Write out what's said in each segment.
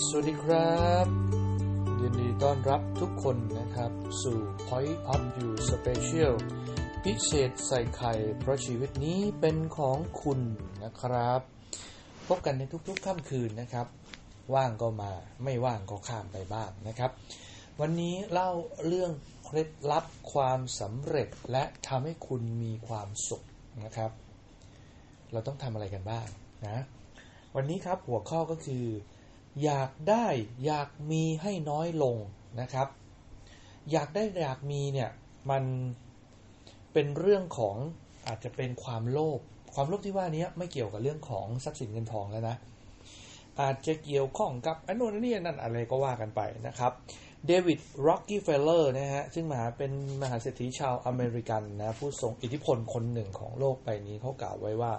สวัสดีครับยินดีต้อนรับทุกคนนะครับ สู่ Point of View Special พิเศษใส่ไข่ เพราะชีวิตนี้เป็นของคุณนะครับ พบกันในทุกๆค่ำคืนนะครับ ว่างก็มาไม่ว่างก็ข้ามไปบ้างนะครับ วันนี้เล่าเรื่องเคล็ดลับความสำเร็จและทำให้คุณมีความสุขนะครับ เราต้องทำอะไรกันบ้างนะ วันนี้ครับหัวข้อก็คือ อยากได้อยากมีให้น้อยลงนะครับ อยากได้อยากมีเนี่ยมันเป็นเรื่องของอาจจะเป็นความโลภความโลภที่ว่านี้ไม่เกี่ยวกับเรื่องของทรัพย์สินเงินทองแล้วนะอาจจะเกี่ยวข้องกับอันนู้นอันนี้นั่นอะไรก็ว่ากันไปนะครับเดวิดร็อกกี้เฟลเลอร์นะฮะซึ่งมหาเป็นมหาเศรษฐีชาวอเมริกันนะผู้ทรงอิทธิพลคนหนึ่งของโลกใบนี้เขากล่าวไว้ว่า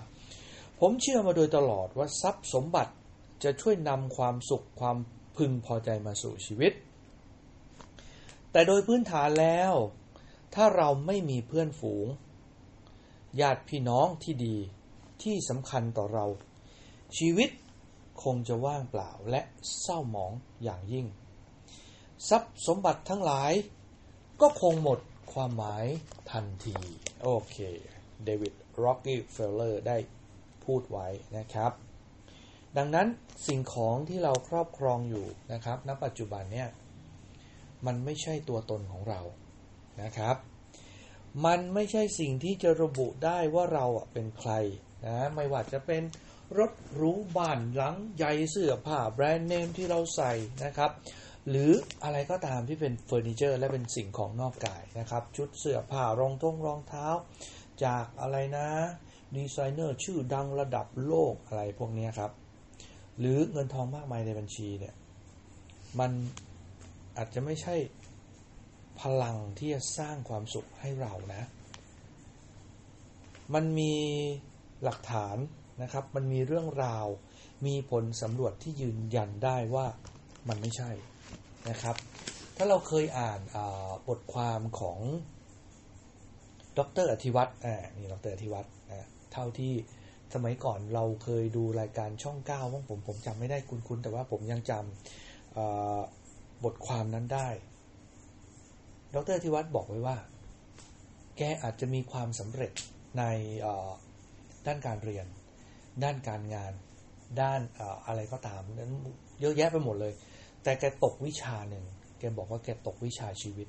ผมเชื่อมาโดยตลอดว่าทรัพย์สมบัติ จะช่วยนำความสุขความพึงพอใจมาสู่ชีวิต แต่โดยพื้นฐานแล้ว ถ้าเราไม่มีเพื่อนฝูง ญาติพี่น้องที่ดีที่สำคัญต่อเรา ชีวิตคงจะว่างเปล่าและเศร้าหมองอย่างยิ่ง ทรัพย์สมบัติทั้งหลาย ก็คงหมดความหมายทันที โอเค เดวิดร็อกกี้เฟลเลอร์ได้พูดไว้นะครับ ดังนั้นสิ่งของที่เราครอบครองอยู่นะครับ ณ ปัจจุบันเนี่ย มันไม่ใช่ตัวตนของเรา นะครับ มันไม่ใช่สิ่งที่จะระบุได้ว่าเราเป็นใครนะ ไม่ว่าจะเป็นรถหรูบ้านหลังใหญ่เสื้อผ้าแบรนด์เนมที่เราใส่นะครับ หรืออะไรก็ตามที่เป็นเฟอร์นิเจอร์ และเป็นสิ่งของนอกกายนะครับ ชุดเสื้อผ้ารองท้องรองเท้า จากอะไรนะดีไซเนอร์ชื่อดังระดับโลกอะไรพวกนี้ครับ หรือเงินทองมากมายในบัญชีเนี่ย มันอาจจะไม่ใช่พลังที่จะสร้างความสุขให้เรานะ มันมีหลักฐานนะครับ มันมีเรื่องราว มีผลสำรวจที่ยืนยันได้ว่ามันไม่ใช่นะครับ ถ้าเราเคยอ่านบทความของดรอธิวัตรนี่ดรอธิวัตรเท่าที่ สมัยก่อนเราเคยดูรายการช่องเก้าของผมผมจำไม่ได้คุ้นๆแต่ว่าผมยังจำบทความนั้นได้ ดรธิวัตรบอกไว้ว่า แกอาจจะมีความสำเร็จในด้านการเรียน ด้านการงาน ด้านอะไรก็ตามนั้นเยอะแยะไปหมดเลย แต่แกตกวิชาหนึ่งแกบอกว่าแกตกวิชาชีวิต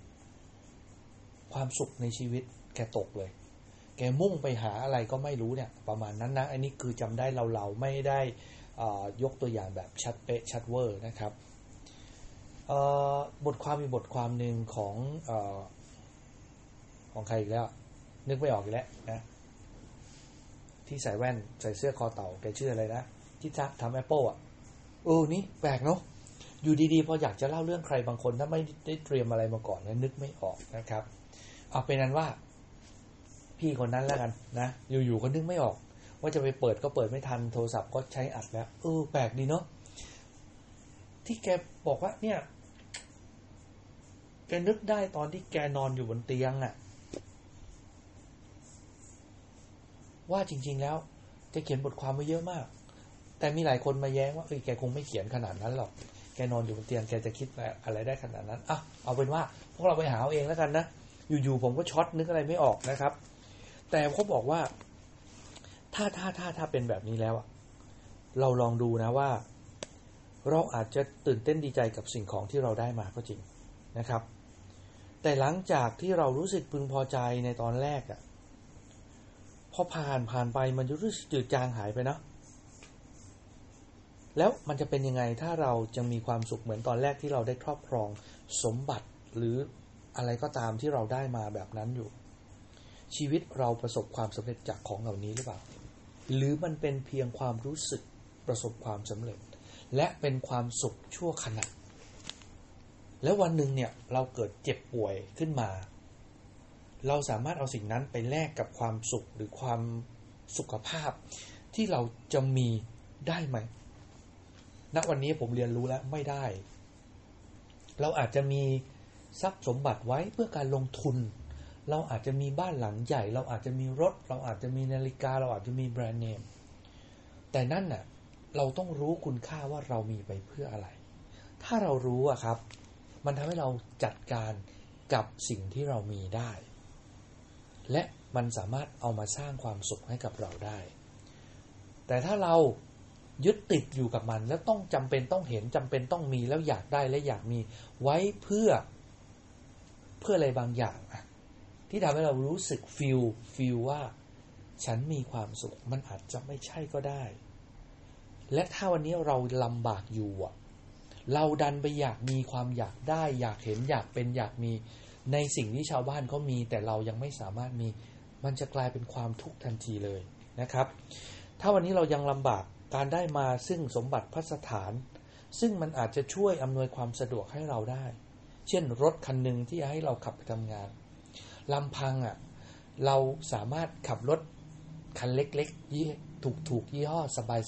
ความสุขในชีวิตแกตกเลย แกมุ่งไปหาอะไรก็ไม่รู้เนี่ย ประมาณนั้นนะ อันนี้คือจำได้เราเราไม่ได้ยกตัวอย่างแบบชัดเป๊ะชัดเวอร์นะครับบทความมีบทความหนึ่งของอของใครอีกแล้ว นึกไม่ออกอีกแล้วนะที่ใส่แว่นใส่เสื้อคอเต่าแกชื่ออะไรนะ ที่ทำแอปเปิลอะเออนี่แปลกเนาะอยู่ดีๆ พออยากจะเล่าเรื่องใครบางคนถ้าไม่ได้เตรียมอะไรมาก่อนเนี่ยนึกไม่ออกนะครับ เอาเป็นนั้นว่า พี่คนนั้นแล้วกันนะอยู่ๆก็นึกไม่ออก ว่าจะไปเปิดก็เปิดไม่ทันโทรศัพท์ก็ใช้อัดแล้วเออแปลกดีเนาะที่แกบอกว่า เนี่ย แกนึกได้ตอนที่แกนอนอยู่บนเตียงอะว่าจริง ๆแล้วแกเขียนบทความไว้เยอะมาก แต่มีหลายคนมาแย้งว่าเอ้ยแกคงไม่เขียนขนาดนั้นหรอกแกนอนอยู่บนเตียงแกจะคิดอะไรได้ขนาดนั้นอะเอาเป็นว่า พวกเราไปหาเอาเองแล้วกันนะ อยู่ๆผมก็ช็อตนึกอะไรไม่ออกนะครับ แต่เขาบอกว่า ถ้าถ้าถ้าถ้าเป็นแบบนี้แล้วเราลองดูนะว่า เราอาจจะตื่นเต้นดีใจกับสิ่งของที่เราได้มาก็จริงนะครับ แต่หลังจากที่เรารู้สึกพึงพอใจในตอนแรกอะพอผ่านผ่านไปมันจะรู้สึกจืดจางหายไปนะแล้วมันจะเป็นยังไงถ้าเราจะมีความสุขเหมือนตอนแรกที่เราได้ครอบครองสมบัติหรืออะไรก็ตามที่เราได้มาแบบนั้นอยู่ ชีวิตเราประสบความสำเร็จจากของเหล่านี้หรือเปล่า หรือมันเป็นเพียงความรู้สึกประสบความสำเร็จ และเป็นความสุขชั่วขณะ แล้ววันหนึ่งเนี่ยเราเกิดเจ็บป่วยขึ้นมา เราสามารถเอาสิ่งนั้นไปแลกกับความสุขหรือความสุขภาพที่เราจะมีได้ไหมณวันนี้ผมเรียนรู้แล้วไม่ได้ เราอาจจะมีทรัพย์สมบัติไว้เพื่อการลงทุน เราอาจจะมีบ้านหลังใหญ่ เราอาจจะมีรถ เราอาจจะมีนาฬิกา เราอาจจะมีแบรนด์เนม แต่นั่นน่ะ เราต้องรู้คุณค่าว่าเรามีไปเพื่ออะไร ถ้าเรารู้อะครับ มันทำให้เราจัดการกับสิ่งที่เรามีได้ และมันสามารถเอามาสร้างความสุขให้กับเราได้ แต่ถ้าเรายึดติดอยู่กับมัน แล้วต้องจำเป็นต้องเห็นจำเป็นต้องมีแล้วอยากได้และอยากมีไว้เพื่อ เพื่ออะไรบางอย่างอะ ที่ทำให้เรารู้สึกฟิลฟิลว่า ฉันมีความสุข มันอาจจะไม่ใช่ก็ได้ และถ้าวันนี้เราลำบากอยู่อะเราดันไปอยากมีความอยากได้ อยากเห็นอยากเป็นอยากมีในสิ่งที่ชาวบ้านเขามี แต่เรายังไม่สามารถมี มันจะกลายเป็นความทุกข์ทันทีเลยนะครับ ถ้าวันนี้เรายังลำบากการได้มาซึ่งสมบัติพัสถาน ซึ่งมันอาจจะช่วยอำนวยความสะดวกให้เราได้ เช่นรถคันหนึ่งที่จะให้เราขับไปทำงาน ลำพังอะ่ะเราสามารถขับรถคันเล็กๆยี่ถูกถูกยี่ห้อ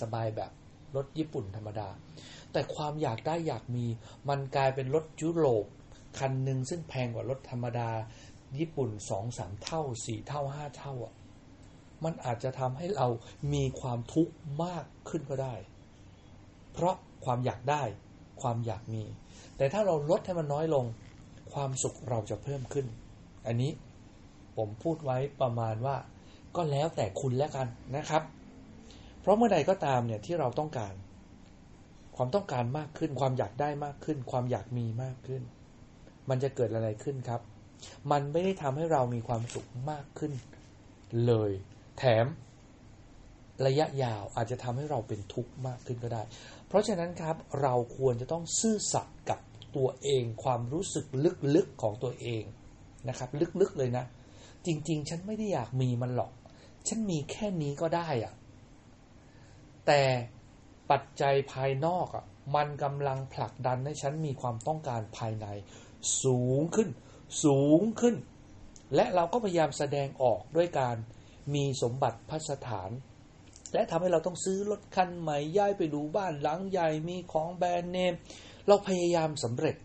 สบายๆแบบรถญี่ปุ่นธรรมดา แต่ความอยากได้อยากมี มันกลายเป็นรถยุโรปคันหนึ่งซึ่งแพงกว่ารถธรรมดา ญี่ปุ่นสองสามเท่าสี่เท่าห้าเท่าอะมันอาจจะทำให้เรามีความทุกข์มากขึ้นก็ได้ เพราะความอยากได้ ความอยากมี แต่ถ้าเราลดให้มันน้อยลง ความสุขเราจะเพิ่มขึ้น อันนี้ ผมพูดไว้ประมาณว่า ก็แล้วแต่คุณแล้วกันนะครับ เพราะเมื่อใดก็ตามเนี่ยที่เราต้องการ ความต้องการมากขึ้น ความอยากได้มากขึ้น ความอยากมีมากขึ้น มันจะเกิดอะไรขึ้นครับ มันไม่ได้ทำให้เรามีความสุขมากขึ้น เลย แถม ระยะยาวอาจจะทำให้เราเป็นทุกข์มากขึ้นก็ได้ เพราะฉะนั้นครับเราควรจะต้องซื่อสัตย์กับตัวเองความรู้สึกลึกๆของตัวเองนะครับ ลึกๆเลยนะ จริง ๆ ฉันไม่ได้อยากมีมันหรอก ฉันมีแค่นี้ก็ได้อะแต่ปัจจัยภายนอกอะ มันกำลังผลักดันให้ฉันมีความต้องการภายใน สูงขึ้น สูงขึ้น และเราก็พยายามแสดงออกด้วยการมีสมบัติพัสถาน และทำให้เราต้องซื้อรถคันใหม่ย้ายไปดูบ้านหลังใหญ่มีของแบรนด์เนม เราพยายามสำเร็จ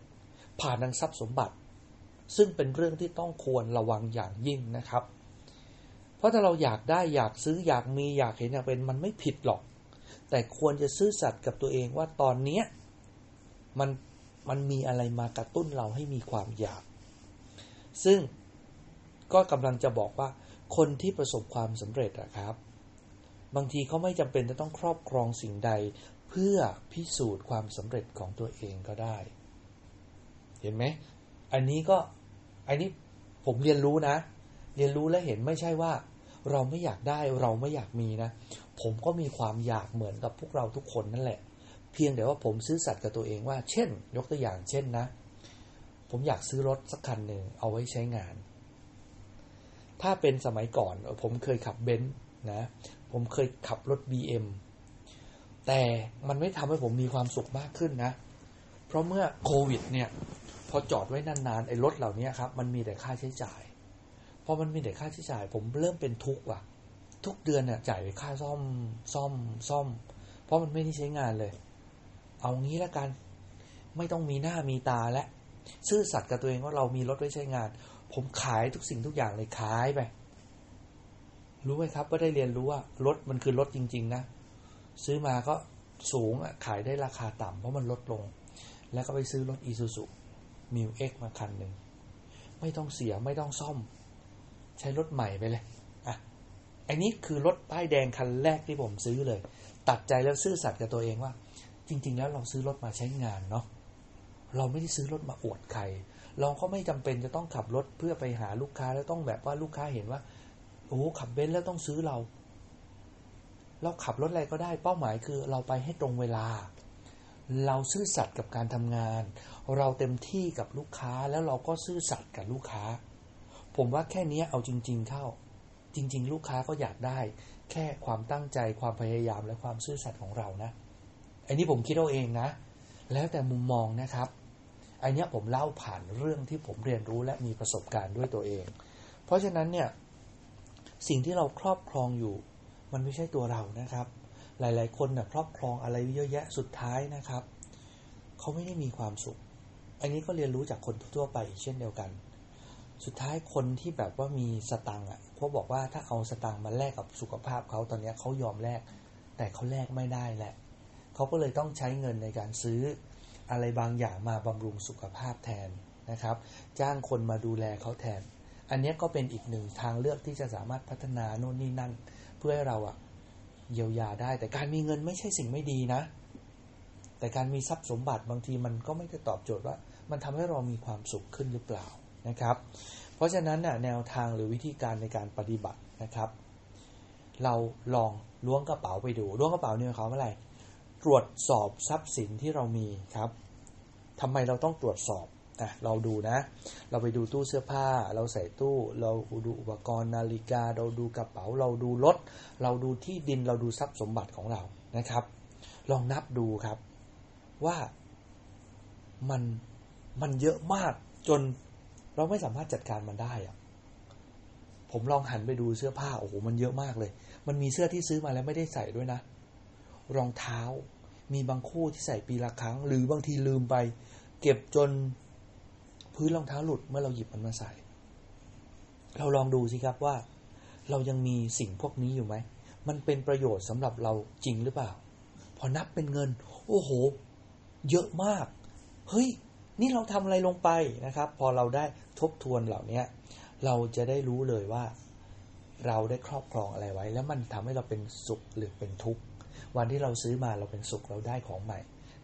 ผ่านทางทรัพย์สมบัติ ซึ่งเป็นเรื่องที่ต้องควรระวังอย่างยิ่งนะครับ เพราะถ้าเราอยากได้อยากซื้ออยากมีอยากเห็นอยากเป็นมันไม่ผิดหรอก แต่ควรจะซื่อสัตย์กับตัวเองว่าตอนเนี้ยมันมันมีอะไรมากระตุ้นเราให้มีความอยาก ซึ่งก็กำลังจะบอกว่าคนที่ประสบความสำเร็จอะครับ บางทีเขาไม่จำเป็นจะต้องครอบครองสิ่งใด เพื่อพิสูจน์ความสำเร็จของตัวเองก็ได้ เห็นไหม อันนี้ก็ อันนี้ผมเรียนรู้นะ เรียนรู้และเห็นไม่ใช่ว่า เราไม่อยากได้เราไม่อยากมีนะ ผมก็มีความอยากเหมือนกับพวกเราทุกคนนั่นแหละ เพียงแต่ว่าผมซื้อสัตย์กับตัวเองว่า เช่น ยกตัวอย่างเช่นนะ ผมอยากซื้อรถสักคันหนึ่งเอาไว้ใช้งาน ถ้าเป็นสมัยก่อน ผมเคยขับเบนซ์นะ ผมเคยขับรถ BM แต่มันไม่ทำให้ผมมีความสุขมากขึ้นนะ เพราะเมื่อโควิดเนี่ย พอจอดไว้นานๆไอ้รถเหล่านี้ครับ มันมีแต่ค่าใช้จ่ายพอมันมีแต่ค่าใช้จ่าย ผมเริ่มเป็นทุกข์ว่ะ ทุกเดือนเนี่ยจ่ายค่าซ่อมซ่อมซ่อม เพราะมันไม่ได้ใช้งานเลย เอางี้แล้วกัน ไม่ต้องมีหน้ามีตาและซื่อสัตย์กับตัวเองว่าเรามีรถไว้ใช้งาน ผมขายทุกสิ่งทุกอย่างเลยขายไปรู้ไหมครับว่าได้เรียนรู้ว่ารถมันคือรถจริง ๆ นะ ซื้อมาก็สูงอะขายได้ราคาต่ำเพราะมันลดลง แล้วก็ไปซื้อรถอีซูซู MU-X มาคันหนึ่ง ไม่ต้องเสียไม่ต้องซ่อม ใช้รถใหม่ไปเลยอะอันนี้คือรถป้ายแดงคันแรกที่ผมซื้อเลย ตัดใจแล้วซื่อสัตย์กับตัวเองว่า จริง ๆ แล้วเราซื้อรถมาใช้งานเนาะเราไม่ได้ซื้อรถมาอวดใคร เราก็ไม่จำเป็นจะต้องขับรถเพื่อไปหาลูกค้าแล้วต้องแบบว่าลูกค้าเห็นว่าโอ้ขับเบนซ์แล้วต้องซื้อเรา เราขับรถอะไรก็ได้เป้าหมายคือเราไปให้ตรงเวลา เราซื่อสัตย์กับการทำงาน เราเต็มที่กับลูกค้าแล้วเราก็ซื่อสัตย์กับลูกค้า ผมว่าแค่นี้เอาจริง ๆ เข้า จริง ๆ ลูกค้าก็อยากได้ แค่ความตั้งใจความพยายามและความซื่อสัตย์ของเรานะอันนี้ผมคิดเอาเองนะ แล้วแต่มุมมองนะครับอันนี้ผมเล่าผ่านเรื่องที่ผมเรียนรู้และมีประสบการณ์ด้วยตัวเอง เพราะฉะนั้นเนี่ยสิ่งที่เราครอบครองอยู่ มันไม่ใช่ตัวเรานะครับ หลาย ๆ คนนะ่ะครอบครองอะไรเยอะแยะสุดท้ายนะครับ เขาไม่ได้มีความสุข อันนี้ก็เรียนรู้จากคนทั่วไปเช่นเดียวกัน สุดท้ายคนที่แบบว่ามีสตังค์อะเขาบอกว่าถ้าเอาสตังค์มาแลกกับสุขภาพเขาตอนนี้เขายอมแลกแต่เขาแลกไม่ได้แหละเขาก็เลยต้องใช้เงินในการซื้ออะไรบางอย่างมาบำรุงสุขภาพแทนนะครับ จ้างคนมาดูแลเขาแทน อันนี้ก็เป็นอีกหนึ่งทางเลือกที่จะสามารถพัฒนาโน่นนี่นั่น เพื่อให้เราอะ เยียวยาได้ แต่การมีเงินไม่ใช่สิ่งไม่ดีนะ แต่การมีทรัพย์สมบัติบางทีมันก็ไม่ได้ตอบโจทย์ว่า มันทำให้เรามีความสุขขึ้นหรือเปล่านะครับ เพราะฉะนั้นน่ะแนวทางหรือวิธีการในการปฏิบัตินะครับ เราลองล้วงกระเป๋าไปดูล้วงกระเป๋าเนี่ยเขาเมื่อไหร่ตรวจสอบทรัพย์สินที่เรามีครับทำไมเราต้องตรวจสอบ อะเราดูนะ เราไปดูตู้เสื้อผ้า เราใส่ตู้ เราดูอุปกรณ์นาฬิกา เราดูกระเป๋า เราดูรถ เราดูที่ดิน เราดูทรัพย์สมบัติของเรานะครับ ลองนับดูครับ ว่ามันมันเยอะมากจนเราไม่สามารถจัดการมันได้อะผมลองหันไปดูเสื้อผ้าโอ้โหมันเยอะมากเลย มันมีเสื้อที่ซื้อมาแล้วไม่ได้ใส่ด้วยนะ รองเท้ามีบางคู่ที่ใส่ปีละครั้ง หรือบางทีลืมไป เก็บจน พื้นรองเท้าหลุดเมื่อเราหยิบมันมาใส่ เราลองดูสิครับว่า เรายังมีสิ่งพวกนี้อยู่ไหม มันเป็นประโยชน์สำหรับเราจริงหรือเปล่า พอนับเป็นเงิน โอ้โห เยอะมาก เฮ้ย นี่เราทำอะไรลงไปนะครับ พอเราได้ทบทวนเหล่านี้เราจะได้รู้เลยว่า เราได้ครอบครองอะไรไว้ แล้วมันทำให้เราเป็นสุขหรือเป็นทุกข์ วันที่เราซื้อมาเราเป็นสุขเราได้ของใหม่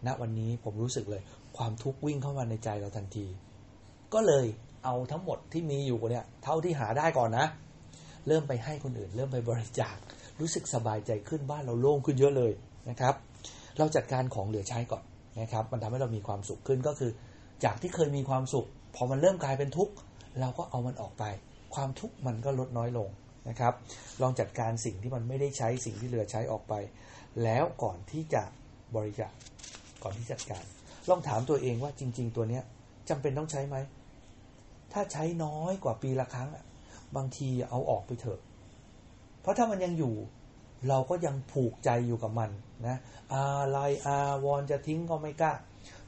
ณวันนี้ผมรู้สึกเลย ความทุกข์วิ่งเข้ามาในใจเราทันที ก็เลยเอาทั้งหมดที่มีอยู่เนี่ยเท่าที่หาได้ก่อนนะ เริ่มไปให้คนอื่น เริ่มไปบริจาค รู้สึกสบายใจขึ้นบ้านเราโล่งขึ้นเยอะเลยนะครับ เราจัดการของเหลือใช้ก่อนนะครับ มันทำให้เรามีความสุขขึ้นก็คือ จากที่เคยมีความสุข พอมันเริ่มกลายเป็นทุกข์เราก็เอามันออกไป ความทุกข์มันก็ลดน้อยลงนะครับ ลองจัดการสิ่งที่มันไม่ได้ใช้สิ่งที่เหลือใช้ออกไป แล้วก่อนที่จะบริจาคก่อนที่จัดการ ลองถามตัวเองว่าจริง ๆ ตัวเนี้ย จำเป็นต้องใช้ไหม ถ้าใช้น้อยกว่าปีละครั้งบางทีเอาออกไปเถอะ เพราะถ้ามันยังอยู่ เราก็ยังผูกใจอยู่กับมันนะอะไรอาวอนจะทิ้งก็ไม่กล้า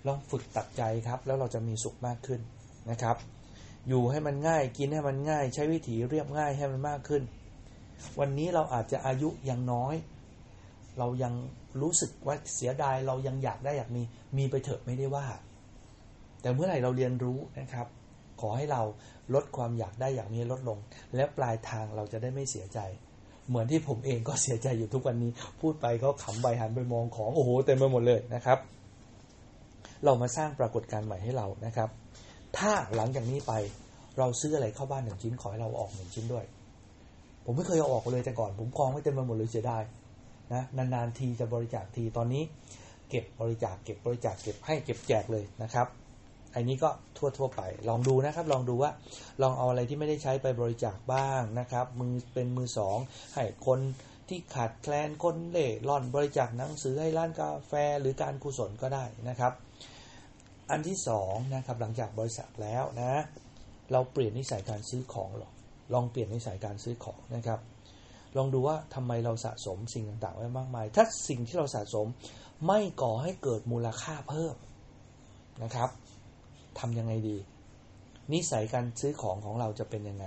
ลองฝึกตัดใจครับ แล้วเราจะมีสุขมากขึ้นนะครับ อยู่ให้มันง่ายกินให้มันง่าย ใช้วิถีเรียบง่ายให้มันมากขึ้น วันนี้เราอาจจะอายุยังน้อย เรายังรู้สึกว่าเสียดายเรายังอยากได้อยากมีมีไปเถอะไม่ได้ว่า แต่เมื่อไหร่เราเรียนรู้นะครับ ขอให้เราลดความอยากได้อยากมีลดลง และปลายทางเราจะได้ไม่เสียใจ เหมือนที่ผมเองก็เสียใจอยู่ทุกวันนี้ พูดไปเขาขำใบหันไปมองของโอ้โหเต็มไปหมดเลยนะครับ เรามาสร้างปรากฏการณ์ใหม่ให้เรานะครับ ถ้าหลังจากนี้ไปเราซื้ออะไรเข้าบ้านหนึ่งชิ้นขอให้เราออกหนึ่งชิ้นด้วย ผมไม่เคยเอาออกเลยแต่ก่อน ผมกองไว้เต็มไปหมดเลยเสียดายนะนานๆทีจะบริจาคทีตอนนี้ เก็บบริจาคเก็บบริจาคเก็บให้เก็บแจกเลยนะครับ อันนี้ก็ทั่วทั่วไป ลองดูนะครับ ลองดูว่า ลองเอาอะไรที่ไม่ได้ใช้ไปบริจาคบ้างนะครับ มือเป็นมือสองให้คนที่ขาดแคลนคนเล่ร่อนบริจาคหนังสือให้ร้านกาแฟหรือการกุศลก็ได้นะครับ อันที่สองนะครับหลังจากบริษัทแล้วนะ เราเปลี่ยนนิสัยการซื้อของหรอลองเปลี่ยนนิสัยการซื้อของนะครับ ลองดูว่าทำไมเราสะสมสิ่งต่างๆ ไว้มากมาย ถ้าสิ่งที่เราสะสมไม่ก่อให้เกิดมูลค่าเพิ่มนะครับ ทำยังไงดี นิสัยการซื้อของของเราจะเป็นยังไง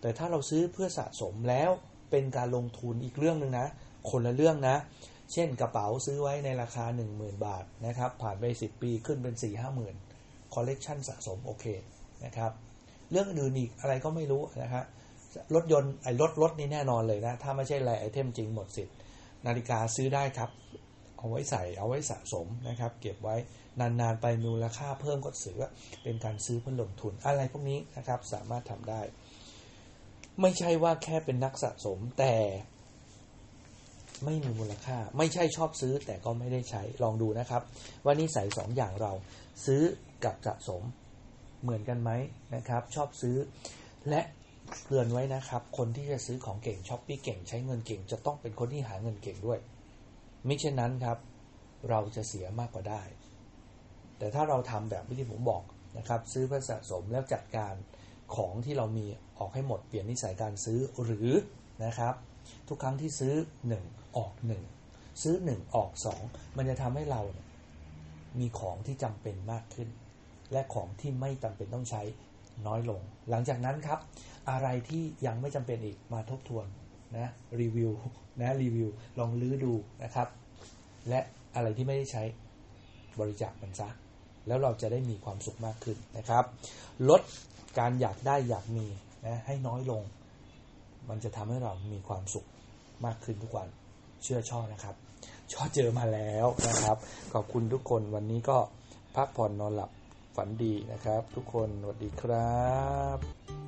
แต่ถ้าเราซื้อเพื่อสะสมแล้วเป็นการลงทุนอีกเรื่องหนึ่งนะ คนละเรื่องนะ เช่นกระเป๋าซื้อไว้ในราคา 10,000 บาทนะครับ ผ่านไป 10 ปีขึ้นเป็น 4 5 0 0 0 0คอลเลกชันสะสมโอเคนะครับ เรื่องอื่นอีกอะไรก็ไม่รู้นะครับรถยนต์ไอ้รถรถนี่แน่นอนเลยนะ ถ้าไม่ใช่ rare item จริงหมดสิทธิ์ นาฬิกาซื้อได้ครับ เอาไว้ใส่เอาไว้สะสมนะครับ เก็บไว้นานๆไปมูลค่าเพิ่มก็ถือว่าเป็นการซื้อเพื่อลงทุนอะไรพวกนี้นะครับสามารถทำได้ ไม่ใช่ว่าแค่เป็นนักสะสมแต่ไม่มีมูลค่า ไม่ใช่ชอบซื้อแต่ก็ไม่ได้ใช้ลองดูนะครับ ว่านิสัยสองอย่างเราซื้อกับสะสมเหมือนกันไหมนะครับ ชอบซื้อและเตือนไว้นะครับ คนที่จะซื้อของเก่งช้อปปี้เก่งใช้เงินเก่ง จะต้องเป็นคนที่หาเงินเก่งด้วย มิเช่นนั้นครับ เราจะเสียมากกว่าได้ แต่ถ้าเราทำแบบที่ผมบอกนะครับ ซื้อเพื่อสะสมแล้วจัดการของที่เรามีออกให้หมดเปลี่ยนนิสัยการซื้อหรือนะครับ ทุกครั้งที่ซื้อ 1 ออก 1 ซื้อ 1 ออก 2 มันจะทำให้เรามีของที่จำเป็นมากขึ้น และของที่ไม่จำเป็นต้องใช้น้อยลง หลังจากนั้นครับ อะไรที่ยังไม่จำเป็นอีกมาทบทวน นะรีวิวนะรีวิวลองลื้อดูนะครับ และอะไรที่ไม่ได้ใช้บริจาคมันซะแล้วเราจะได้มีความสุขมากขึ้นนะครับ ลดการอยากได้อยากมีนะให้น้อยลง มันจะทำให้เรามีความสุขมากขึ้นทุกวันเชื่อช่อนะครับ ช่อเจอมาแล้วนะครับ ขอบคุณทุกคนวันนี้ก็พักผ่อนนอนหลับฝันดีนะครับ ทุกคนสวัสดีครับ